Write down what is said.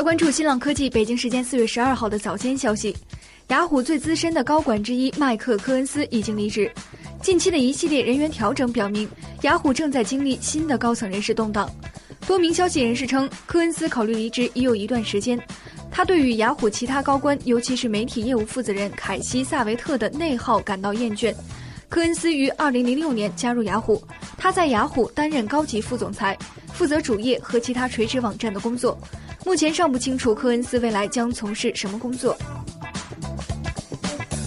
来关注新浪科技北京时间四月十二号的早间消息，雅虎最资深的高管之一麦克科恩斯已经离职。近期的一系列人员调整表明，雅虎正在经历新的高层人事动荡。多名消息人士称，科恩斯考虑离职已有一段时间。他对于雅虎其他高官，尤其是媒体业务负责人凯西·萨维特的内耗感到厌倦。科恩斯于二零零六年加入雅虎，他在雅虎担任高级副总裁，负责主页和其他垂直网站的工作。目前尚不清楚科恩斯未来将从事什么工作。